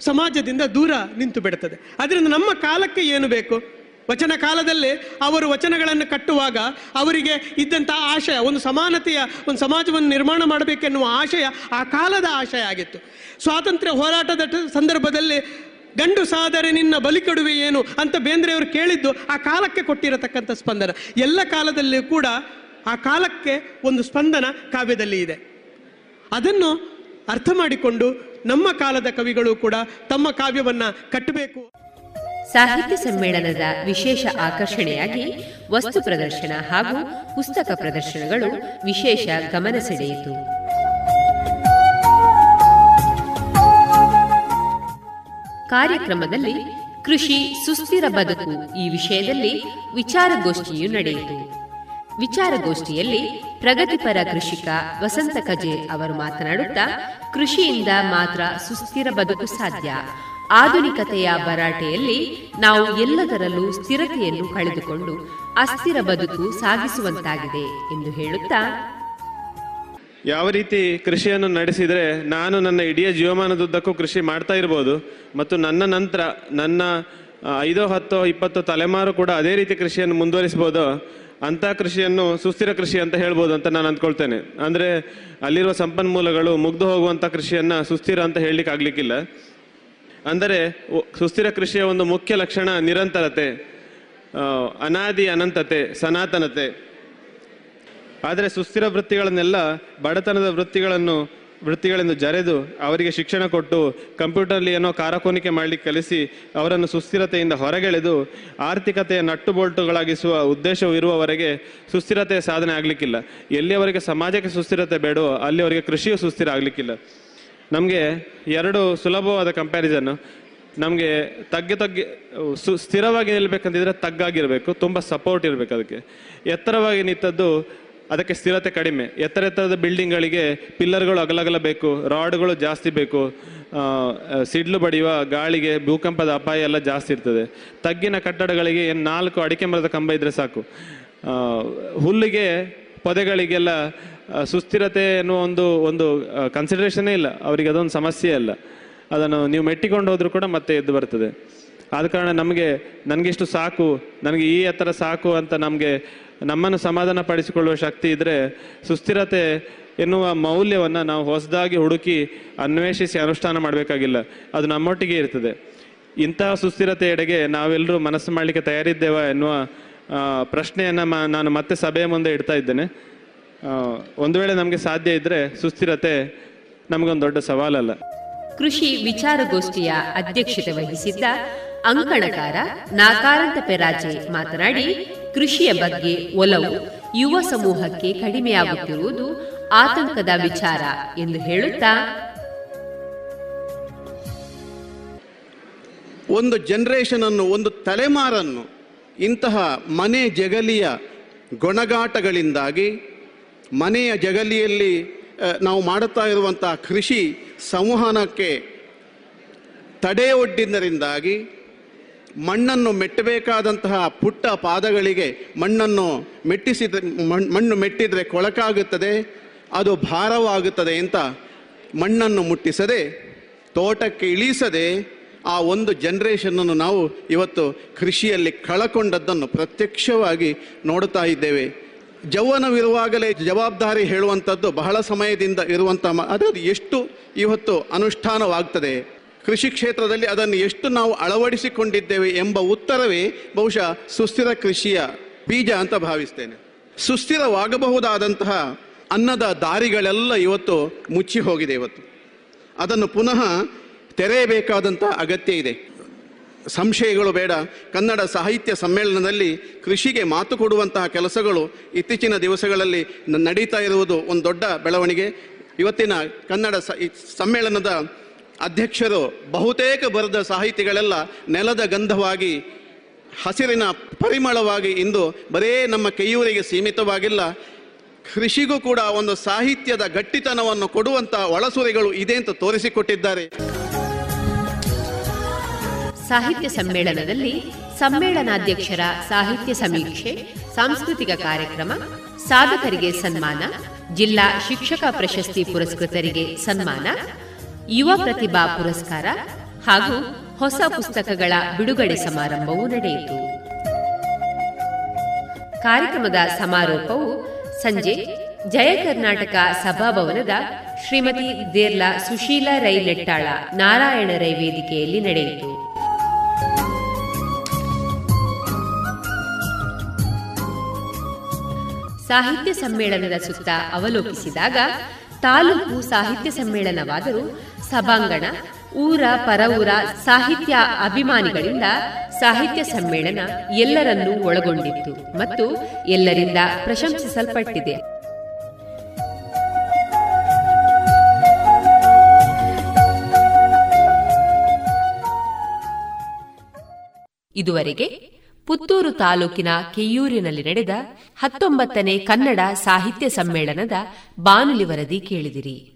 ಸಮಾಜದಿಂದ ದೂರ ನಿಂತು ಬಿಡುತ್ತದೆ ಅದರಿಂದ ನಮ್ಮ ಕಾಲಕ್ಕೆ ಏನು ಬೇಕು? ವಚನ ಕಾಲದಲ್ಲಿ ಅವರು ವಚನಗಳನ್ನು ಕಟ್ಟುವಾಗ ಅವರಿಗೆ ಇದ್ದಂಥ ಆಶಯ, ಒಂದು ಸಮಾನತೆಯ, ಒಂದು ಸಮಾಜವನ್ನು ನಿರ್ಮಾಣ ಮಾಡಬೇಕೆನ್ನುವ ಆಶಯ ಆ ಕಾಲದ ಆಶಯ ಆಗಿತ್ತು. ಸ್ವಾತಂತ್ರ್ಯ ಹೋರಾಟದ ಸಂದರ್ಭದಲ್ಲಿ ಗಂಡು ಸಾದರೆ ನಿನ್ನ ಬಲಿ ಕಡುವೆ ಏನು ಅಂತ ಬೇಂದ್ರೆಯವರು ಕೇಳಿದ್ದು ಆ ಕಾಲಕ್ಕೆ ಕೊಟ್ಟಿರತಕ್ಕಂಥ ಸ್ಪಂದನ. ಎಲ್ಲ ಕಾಲದಲ್ಲಿ ಕೂಡ ಆ ಕಾಲಕ್ಕೆ ಒಂದು ಸ್ಪಂದನ ಕಾವ್ಯದಲ್ಲಿ ಇದೆ. ಅದನ್ನು ಅರ್ಥ ಮಾಡಿಕೊಂಡು ನಮ್ಮ ಕಾಲದ ಕವಿಗಳು ಕೂಡ ತಮ್ಮ ಕಾವ್ಯವನ್ನ ಕಟ್ಟಬೇಕು. ಸಾಹಿತ್ಯ ಸಮ್ಮೇಳನದ ವಿಶೇಷ ಆಕರ್ಷಣೆಯಾಗಿ ವಸ್ತು ಪ್ರದರ್ಶನ ಹಾಗೂ ಪುಸ್ತಕ ಪ್ರದರ್ಶನಗಳು ವಿಶೇಷ ಗಮನ ಸೆಳೆಯಿತು. ಕಾರ್ಯಕ್ರಮದಲ್ಲಿ ಕೃಷಿ ಸುಸ್ಥಿರ ಬದುಕು ಈ ವಿಷಯದಲ್ಲಿ ವಿಚಾರಗೋಷ್ಠಿಯು ನಡೆಯಿತು. ವಿಚಾರಗೋಷ್ಠಿಯಲ್ಲಿ ಪ್ರಗತಿಪರ ಕೃಷಿಕ ವಸಂತ ಕಜೆ ಅವರು ಮಾತನಾಡುತ್ತಾ, ಕೃಷಿಯಿಂದ ಮಾತ್ರ ಸುಸ್ಥಿರ ಬದುಕು ಸಾಧ್ಯ. ಆಧುನಿಕತೆಯ ಭರಾಟೆಯಲ್ಲಿ ನಾವು ಎಲ್ಲದರಲ್ಲೂ ಸ್ಥಿರತೆಯನ್ನು ಕಳೆದುಕೊಂಡು ಅಸ್ಥಿರ ಬದುಕು ಸಾಗಿಸುವಂತಾಗಿದೆ ಎಂದು ಹೇಳುತ್ತಾ ಯಾವ ರೀತಿ ಕೃಷಿಯನ್ನು ನಡೆಸಿದರೆ ನಾನು ನನ್ನ ಇಡೀ ಜೀವಮಾನದುದ್ದಕ್ಕೂ ಕೃಷಿ ಮಾಡ್ತಾ ಇರ್ಬೋದು ಮತ್ತು ನನ್ನ ನಂತರ ನನ್ನ ಐದೋ, ಹತ್ತೋ, ಇಪ್ಪತ್ತು ತಲೆಮಾರು ಕೂಡ ಅದೇ ರೀತಿ ಕೃಷಿಯನ್ನು ಮುಂದುವರಿಸ್ಬೋದು ಅಂಥ ಕೃಷಿಯನ್ನು ಸುಸ್ಥಿರ ಕೃಷಿ ಅಂತ ಹೇಳ್ಬೋದು ಅಂತ ನಾನು ಅಂದ್ಕೊಳ್ತೇನೆ. ಅಂದರೆ ಅಲ್ಲಿರುವ ಸಂಪನ್ಮೂಲಗಳು ಮುಗ್ದು ಹೋಗುವಂಥ ಕೃಷಿಯನ್ನು ಸುಸ್ಥಿರ ಅಂತ ಹೇಳಲಿಕ್ಕೆ ಆಗಲಿಕ್ಕಿಲ್ಲ. ಅಂದರೆ ಸುಸ್ಥಿರ ಕೃಷಿಯ ಒಂದು ಮುಖ್ಯ ಲಕ್ಷಣ ನಿರಂತರತೆ ಅನಾದಿ ಅನಂತತೆ, ಸನಾತನತೆ. ಆದರೆ ಸುಸ್ಥಿರ ವೃತ್ತಿಗಳನ್ನೆಲ್ಲ, ಬಡತನದ ವೃತ್ತಿಗಳನ್ನು, ವೃತ್ತಿಗಳೆಂದು ಜರೆದು ಅವರಿಗೆ ಶಿಕ್ಷಣ ಕೊಟ್ಟು ಕಂಪ್ಯೂಟರ್ಲಿ ಏನೋ ಕಾರಕೋನಿಕೆ ಮಾಡಲಿಕ್ಕೆ ಕಲಿಸಿ ಅವರನ್ನು ಸುಸ್ಥಿರತೆಯಿಂದ ಹೊರಗೆಳೆದು ಆರ್ಥಿಕತೆಯ ನಟ್ಟುಬೋಲ್ಟುಗಳಾಗಿಸುವ ಉದ್ದೇಶವು ಇರುವವರೆಗೆ ಸುಸ್ಥಿರತೆಯ ಸಾಧನೆ ಆಗಲಿಕ್ಕಿಲ್ಲ. ಎಲ್ಲಿಯವರೆಗೆ ಸಮಾಜಕ್ಕೆ ಸುಸ್ಥಿರತೆ ಬೇಡೋ ಅಲ್ಲಿಯವರೆಗೆ ಕೃಷಿಯು ಸುಸ್ಥಿರ ಆಗಲಿಕ್ಕಿಲ್ಲ. ನಮಗೆ ಎರಡು ಸುಲಭವಾದ ಕಂಪ್ಯಾರಿಸನ್ ನಮಗೆ ತಗ್ಗಿ ತಗ್ಗಿ, ಸು, ಸ್ಥಿರವಾಗಿ ನಿಲ್ಬೇಕಂತಿದ್ರೆ ತಗ್ಗಾಗಿರಬೇಕು, ತುಂಬ ಸಪೋರ್ಟ್ ಇರಬೇಕು ಅದಕ್ಕೆ. ಎತ್ತರವಾಗಿ ನಿಂತದ್ದು ಅದಕ್ಕೆ ಸ್ಥಿರತೆ ಕಡಿಮೆ. ಎತ್ತರ ಎತ್ತರದ ಬಿಲ್ಡಿಂಗ್ಗಳಿಗೆ ಪಿಲ್ಲರ್ಗಳು ಅಗಲಗಲ ಬೇಕು, ರಾಡ್ಗಳು ಜಾಸ್ತಿ ಬೇಕು. ಸಿಡ್ಲು ಬಡಿಯುವ ಗಾಳಿಗೆ ಭೂಕಂಪದ ಅಪಾಯ ಎಲ್ಲ ಜಾಸ್ತಿ ಇರ್ತದೆ. ತಗ್ಗಿನ ಕಟ್ಟಡಗಳಿಗೆ ಏನು ನಾಲ್ಕು ಅಡಿಕೆ ಮರದ ಕಂಬ ಇದ್ದರೆ ಸಾಕು. ಹುಲ್ಲಿಗೆ ಪೊದೆಗಳಿಗೆಲ್ಲ ಸುಸ್ಥಿರತೆ ಅನ್ನೋ ಒಂದು ಒಂದು ಕನ್ಸಿಡ್ರೇಷನೇ ಇಲ್ಲ. ಅವರಿಗೆ ಅದೊಂದು ಸಮಸ್ಯೆ ಅಲ್ಲ. ಅದನ್ನು ನೀವು ಮೆಟ್ಟಿಕೊಂಡು ಹೋದರೂ ಕೂಡ ಮತ್ತೆ ಎದ್ದು ಬರ್ತದೆ. ಆದ ಕಾರಣ ನಮಗೆ ನನಗಿಷ್ಟು ಸಾಕು, ನನಗೆ ಈ ಎತ್ತರ ಸಾಕು ಅಂತ ನಮಗೆ ನಮ್ಮನ್ನು ಸಮಾಧಾನ ಪಡಿಸಿಕೊಳ್ಳುವ ಶಕ್ತಿ ಇದ್ದರೆ ಸುಸ್ಥಿರತೆ ಎನ್ನುವ ಮೌಲ್ಯವನ್ನು ನಾವು ಹೊಸದಾಗಿ ಹುಡುಕಿ ಅನ್ವೇಷಿಸಿ ಅನುಷ್ಠಾನ ಮಾಡಬೇಕಾಗಿಲ್ಲ. ಅದು ನಮ್ಮೊಟ್ಟಿಗೆ ಇರ್ತದೆ. ಇಂತಹ ಸುಸ್ಥಿರತೆ ಎಡೆಗೆ ನಾವೆಲ್ಲರೂ ಮನಸ್ಸು ಮಾಡಲಿಕ್ಕೆ ತಯಾರಿದ್ದೇವ ಎನ್ನುವ ಪ್ರಶ್ನೆಯನ್ನು ನಾನು ಮತ್ತೆ ಸಭೆಯ ಮುಂದೆ ಇಡ್ತಾ ಇದ್ದೇನೆ. ಒಂದು ವೇಳೆ ನಮಗೆ ಸಾಧ್ಯ ಇದ್ದರೆ ಸುಸ್ಥಿರತೆ ನಮಗೊಂದು ದೊಡ್ಡ ಸವಾಲಲ್ಲ. ಕೃಷಿ ವಿಚಾರಗೋಷ್ಠಿಯ ಅಧ್ಯಕ್ಷತೆ ವಹಿಸಿದ್ದ ಅಂಕಣಕಾರ ನಾಕಾರಂತ ಪೆರಾಜೆ ಮಾತನಾಡಿ ಕೃಷಿಯ ಬಗ್ಗೆ ಒಲವು. ಯುವ ಸಮೂಹಕ್ಕೆ ಕಡಿಮೆಯಾಗುತ್ತಿರುವುದು ಆತಂಕದ ವಿಚಾರ ಎಂದು ಹೇಳುತ್ತಾ, ಒಂದು ಜನರೇಷನ್ ಅನ್ನು, ಒಂದು ತಲೆಮಾರನ್ನು ಇಂತಹ ಮನೆ ಜಗಲಿಯ ಗೊಣಗಾಟಗಳಿಂದಾಗಿ, ಮನೆಯ ಜಗಲಿಯಲ್ಲಿ ನಾವು ಮಾಡುತ್ತಾ ಇರುವಂತಹ ಕೃಷಿ ಸಂವಹನಕ್ಕೆ ತಡೆಯೊಡ್ಡಿದ್ದರಿಂದಾಗಿ ಮಣ್ಣನ್ನು ಮೆಟ್ಟಬೇಕಾದಂತಹ ಪುಟ್ಟ ಪಾದಗಳಿಗೆ ಮಣ್ಣನ್ನು ಮೆಟ್ಟಿಸಿದ ಮಣ್ಣು ಮೆಟ್ಟಿದರೆ ಕೊಳಕಾಗುತ್ತದೆ, ಅದು ಭಾರವಾಗುತ್ತದೆ ಅಂತ ಮಣ್ಣನ್ನು ಮುಟ್ಟಿಸದೆ, ತೋಟಕ್ಕೆ ಇಳಿಸದೆ ಆ ಒಂದು ಜನ್ರೇಷನ್ನನ್ನು ನಾವು ಇವತ್ತು ಕೃಷಿಯಲ್ಲಿ ಕಳಕೊಂಡದ್ದನ್ನು ಪ್ರತ್ಯಕ್ಷವಾಗಿ ನೋಡುತ್ತಾ ಇದ್ದೇವೆ. ಜೌವನವಿರುವಾಗಲೇ ಜವಾಬ್ದಾರಿ ಹೇಳುವಂಥದ್ದು ಬಹಳ ಸಮಯದಿಂದ ಇರುವಂಥ ಅದು ಎಷ್ಟು ಇವತ್ತು ಅನುಷ್ಠಾನವಾಗ್ತದೆ. ಕೃಷಿ ಕ್ಷೇತ್ರದಲ್ಲಿ ಅದನ್ನು ಎಷ್ಟು ನಾವು ಅಳವಡಿಸಿಕೊಂಡಿದ್ದೇವೆ ಎಂಬ ಉತ್ತರವೇ ಬಹುಶಃ ಸುಸ್ಥಿರ ಕೃಷಿಯ ಬೀಜ ಅಂತ ಭಾವಿಸ್ತೇನೆ. ಸುಸ್ಥಿರವಾಗಬಹುದಾದಂತಹ ಅನ್ನದ ದಾರಿಗಳೆಲ್ಲ ಇವತ್ತು ಮುಚ್ಚಿ ಹೋಗಿದೆ ಇವತ್ತು. ಅದನ್ನು ಪುನಃ ತೆರೆಯಬೇಕಾದಂಥ ಅಗತ್ಯ ಇದೆ. ಸಂಶಯಗಳು ಬೇಡ. ಕನ್ನಡ ಸಾಹಿತ್ಯ ಸಮ್ಮೇಳನದಲ್ಲಿ ಕೃಷಿಗೆ ಮಾತು ಕೊಡುವಂತಹ ಕೆಲಸಗಳು ಇತ್ತೀಚಿನ ದಿವಸಗಳಲ್ಲಿ ನಡೀತಾ ಇರುವುದು ಒಂದು ದೊಡ್ಡ ಬೆಳವಣಿಗೆ. ಇವತ್ತಿನ ಕನ್ನಡ ಸಮ್ಮೇಳನದ ಅಧ್ಯಕ್ಷರು ಬಹುತೇಕ ಬರೆದ ಸಾಹಿತಿಗಳೆಲ್ಲ ನೆಲದ ಗಂಧವಾಗಿ, ಹಸಿರಿನ ಪರಿಮಳವಾಗಿ ಇಂದು ಬರೇ ನಮ್ಮ ಕೈಯೂರಿಗೆ ಸೀಮಿತವಾಗಿಲ್ಲ. ಕೃಷಿಗೂ ಕೂಡ ಒಂದು ಸಾಹಿತ್ಯದ ಗಟ್ಟಿತನವನ್ನು ಕೊಡುವಂತಹ ಒಳಸುರಿಗಳು ಇದೆ ಅಂತ ತೋರಿಸಿಕೊಟ್ಟಿದ್ದಾರೆ. ಸಾಹಿತ್ಯ ಸಮ್ಮೇಳನದಲ್ಲಿ ಸಮ್ಮೇಳನಾಧ್ಯಕ್ಷರ ಸಾಹಿತ್ಯ ಸಮೀಕ್ಷೆ, ಸಾಂಸ್ಕೃತಿಕ ಕಾರ್ಯಕ್ರಮ, ಸಾಧಕರಿಗೆ ಸನ್ಮಾನ, ಜಿಲ್ಲಾ ಶಿಕ್ಷಕ ಪ್ರಶಸ್ತಿ ಪುರಸ್ಕೃತರಿಗೆ ಸನ್ಮಾನ ಯುವ ಪ್ರತಿಭಾ ಪುರಸ್ಕಾರ ಹಾಗೂ ಹೊಸ ಪುಸ್ತಕಗಳ ಬಿಡುಗಡೆ ಸಮಾರಂಭವೂ ನಡೆಯಿತು. ಕಾರ್ಯಕ್ರಮದ ಸಮಾರೋಪವು ಸಂಜೆ ಜಯ ಕರ್ನಾಟಕ ಸಭಾಭವನದ ಶ್ರೀಮತಿ ದೇರ್ಲಾ ಸುಶೀಲಾ ರೈ ಲೆಟ್ಟಾಳ ನಾರಾಯಣ ರೈ ವೇದಿಕೆಯಲ್ಲಿ ನಡೆಯಿತು. ಸಾಹಿತ್ಯ ಸಮ್ಮೇಳನದ ಸುತ್ತ ಅವಲೋಕಿಸಿದಾಗ ತಾಲೂಕು ಸಾಹಿತ್ಯ ಸಮ್ಮೇಳನವಾದರೂ ಸಭಾಂಗಣ, ಊರ ಪರವೂರ ಸಾಹಿತ್ಯ ಅಭಿಮಾನಿಗಳಿಂದ ಸಾಹಿತ್ಯ ಸಮ್ಮೇಳನ ಎಲ್ಲರನ್ನೂ ಒಳಗೊಂಡಿತ್ತು ಮತ್ತು ಎಲ್ಲರಿಂದ ಪ್ರಶಂಸಿಸಲ್ಪಟ್ಟಿದೆ. ಇದುವರೆಗೆ ಪುತ್ತೂರು ತಾಲೂಕಿನ ಕೆಯೂರಿನಲ್ಲಿ ನಡೆದ ಹತ್ತೊಂಬತ್ತನೇ ಕನ್ನಡ ಸಾಹಿತ್ಯ ಸಮ್ಮೇಳನದ ಬಾನುಲಿ ವರದಿ ಕೇಳಿದಿರಿ.